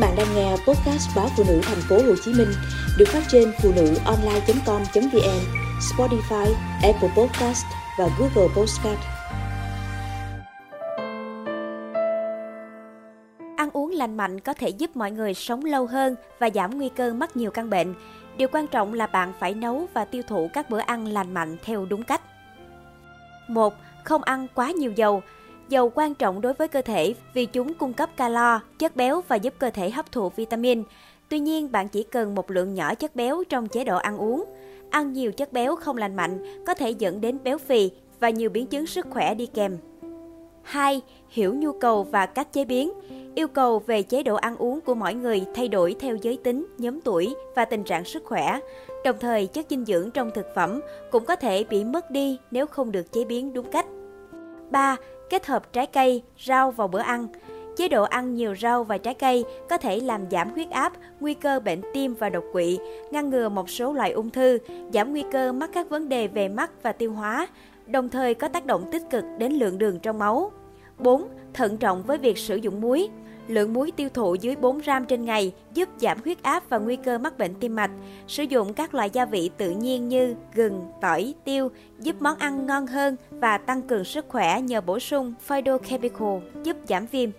bạn đang nghe podcast báo phụ nữ thành phố Hồ Chí Minh được phát trên phụ nữ online.com.vn, Spotify, Apple Podcast và Google Podcast. Ăn uống lành mạnh có thể giúp mọi người sống lâu hơn và giảm nguy cơ mắc nhiều căn bệnh. Điều quan trọng là bạn phải nấu và tiêu thụ các bữa ăn lành mạnh theo đúng cách. 1. Không ăn quá nhiều dầu. Dầu quan trọng đối với cơ thể vì chúng cung cấp calo, chất béo và giúp cơ thể hấp thụ vitamin. Tuy nhiên, bạn chỉ cần một lượng nhỏ chất béo trong chế độ ăn uống. Ăn nhiều chất béo không lành mạnh có thể dẫn đến béo phì và nhiều biến chứng sức khỏe đi kèm. 2. Hiểu nhu cầu và cách chế biến. Yêu cầu về chế độ ăn uống của mỗi người thay đổi theo giới tính, nhóm tuổi và tình trạng sức khỏe. Đồng thời, chất dinh dưỡng trong thực phẩm cũng có thể bị mất đi nếu không được chế biến đúng cách. 3. Kết hợp trái cây, rau vào bữa ăn. Chế độ ăn nhiều rau và trái cây có thể làm giảm huyết áp, nguy cơ bệnh tim và đột quỵ, ngăn ngừa một số loại ung thư, giảm nguy cơ mắc các vấn đề về mắt và tiêu hóa, đồng thời có tác động tích cực đến lượng đường trong máu. 4. Thận trọng với việc sử dụng muối. Lượng muối tiêu thụ dưới 4 gram trên ngày giúp giảm huyết áp và nguy cơ mắc bệnh tim mạch. Sử dụng các loại gia vị tự nhiên như gừng, tỏi, tiêu giúp món ăn ngon hơn và tăng cường sức khỏe nhờ bổ sung phytochemical giúp giảm viêm.